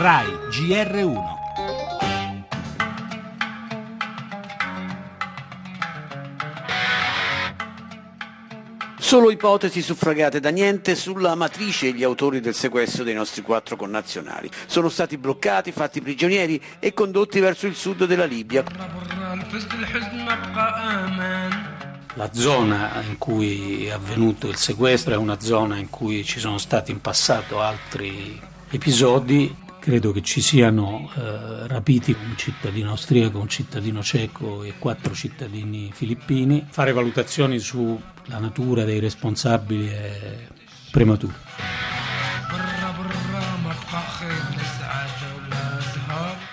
RAI GR1 Solo ipotesi suffragate da niente sulla matrice gli autori del sequestro dei nostri quattro connazionali. Sono stati bloccati, fatti prigionieri e condotti verso il sud della Libia. La zona in cui è avvenuto il sequestro è una zona in cui ci sono stati in passato altri episodi credo che ci siano eh, rapiti un cittadino austriaco, un cittadino ceco e quattro cittadini filippini. Fare valutazioni sulla natura dei responsabili è prematuro.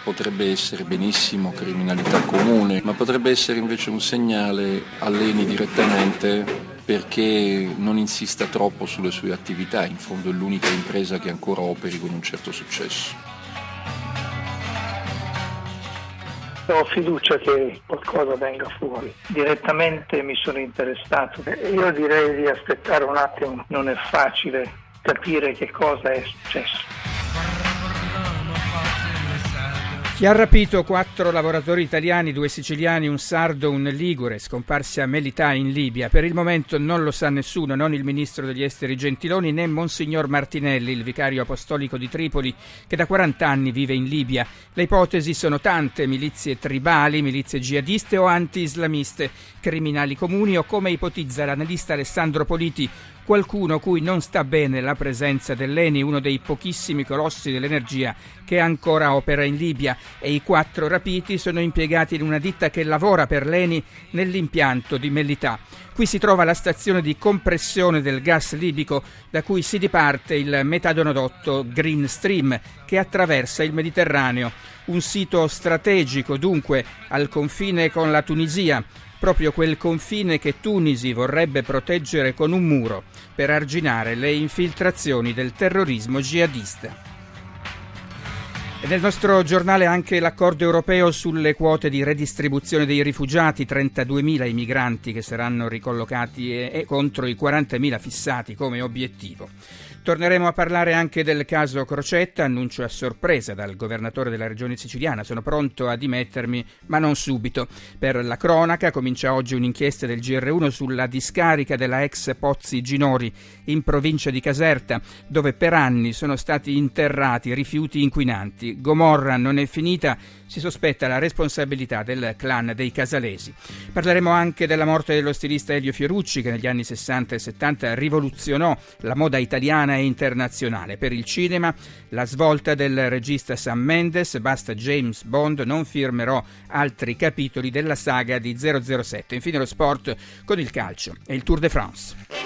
Potrebbe essere benissimo criminalità comune, ma potrebbe essere invece un segnale all'ENI direttamente perché non insista troppo sulle sue attività, in fondo è l'unica impresa che ancora operi con un certo successo. ho fiducia che qualcosa venga fuori. Direttamente mi sono interessato. Io direi di aspettare un attimo, non è facile capire che cosa è successo. Chi ha rapito quattro lavoratori italiani, due siciliani, un sardo, un ligure, scomparsi a Melità in Libia? Per il momento non lo sa nessuno, non il ministro degli esteri Gentiloni né Monsignor Martinelli, il vicario apostolico di Tripoli, che da 40 anni vive in Libia. Le ipotesi sono tante, milizie tribali, milizie jihadiste o anti-islamiste, criminali comuni o come ipotizza l'analista Alessandro Politi, qualcuno cui non sta bene la presenza dell'ENI, uno dei pochissimi colossi dell'energia che ancora opera in Libia e i quattro rapiti sono impiegati in una ditta che lavora per l'ENI nell'impianto di Mellità. Qui si trova la stazione di compressione del gas libico da cui si diparte il metadonodotto Green Stream che attraversa il Mediterraneo. Un sito strategico dunque al confine con la Tunisia proprio quel confine che Tunisi vorrebbe proteggere con un muro per arginare le infiltrazioni del terrorismo jihadista. E nel nostro giornale anche l'accordo europeo sulle quote di redistribuzione dei rifugiati, 32.000 i migranti che saranno ricollocati e, e contro i 40.000 fissati come obiettivo. Torneremo a parlare anche del caso Crocetta, annuncio a sorpresa dal governatore della regione siciliana, sono pronto a dimettermi, ma non subito. Per la cronaca comincia oggi un'inchiesta del GR1 sulla discarica della ex Pozzi Ginori in provincia di Caserta, dove per anni sono stati interrati rifiuti inquinanti. Gomorra non è finita, si sospetta la responsabilità del clan dei Casalesi. Parleremo anche della morte dello stilista Elio Fiorucci che negli anni 60 e 70 rivoluzionò la moda italiana e internazionale. Per il cinema, la svolta del regista Sam Mendes, basta James Bond, non firmerò altri capitoli della saga di 007. Infine lo sport con il calcio e il Tour de France.